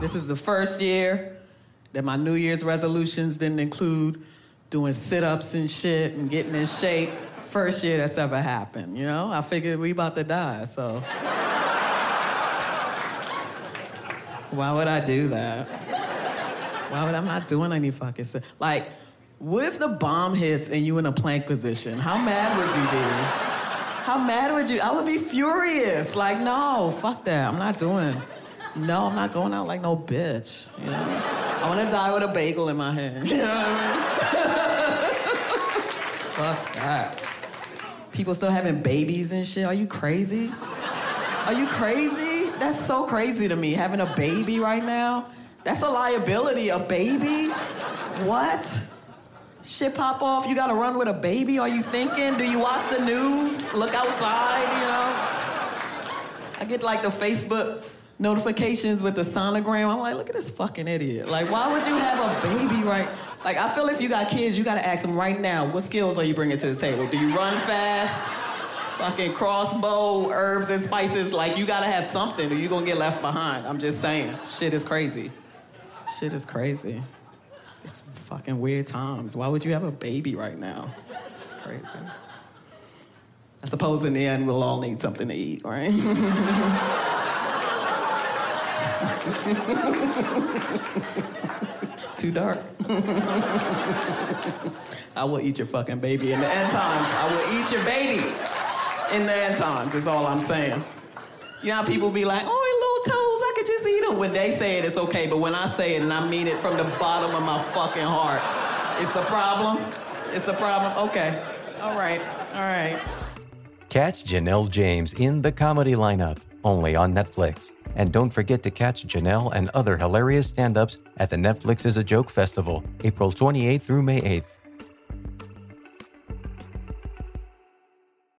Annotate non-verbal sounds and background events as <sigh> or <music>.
This is the first year that my New Year's resolutions didn't include doing sit ups and shit and getting in shape. First year that's ever happened, you know? I figured we about to die, so. Why would I do that? Why would I'm not doing any fucking sit? Like, what if the bomb hits and you in a plank position? How mad would you be? How mad would you? I would be furious. Like, no, fuck that. I'm not doing. No, I'm not going out like no bitch. You know? I want to die with a bagel in my hand. <laughs> You know what I mean? <laughs> Fuck that. People still having babies and shit. Are you crazy? Are you crazy? That's so crazy to me. Having a baby right now. That's a liability. A baby? What? Shit pop off. You gotta run with a baby. Are you thinking? Do you watch the news? Look outside. You know. I get like the Facebook notifications with the sonogram. I'm like, look at this fucking idiot. Like, why would you have a baby right? Like, I feel if you got kids, you gotta ask them right now, what skills are you bringing to the table? Do you run fast? Fucking crossbow, herbs and spices. Like, you gotta have something or you gonna get left behind. I'm just saying. Shit is crazy. Shit is crazy. It's fucking weird times. Why would you have a baby right now? It's crazy. I suppose in the end, we'll all need something to eat, right? <laughs> <laughs> Too dark. I will eat your fucking baby in the end times. I will eat your baby in the end times, is all I'm saying. You know people be like, oh, little toes, I could just eat them. When they say it, it's okay, but when I say it and I mean it from the bottom of my fucking heart, it's a problem? It's a problem? Okay. All right. All right. Catch Janelle James in the comedy lineup, only on Netflix. And don't forget to catch Janelle and other hilarious stand ups at the Netflix is a Joke Festival, April 28th through May 8th.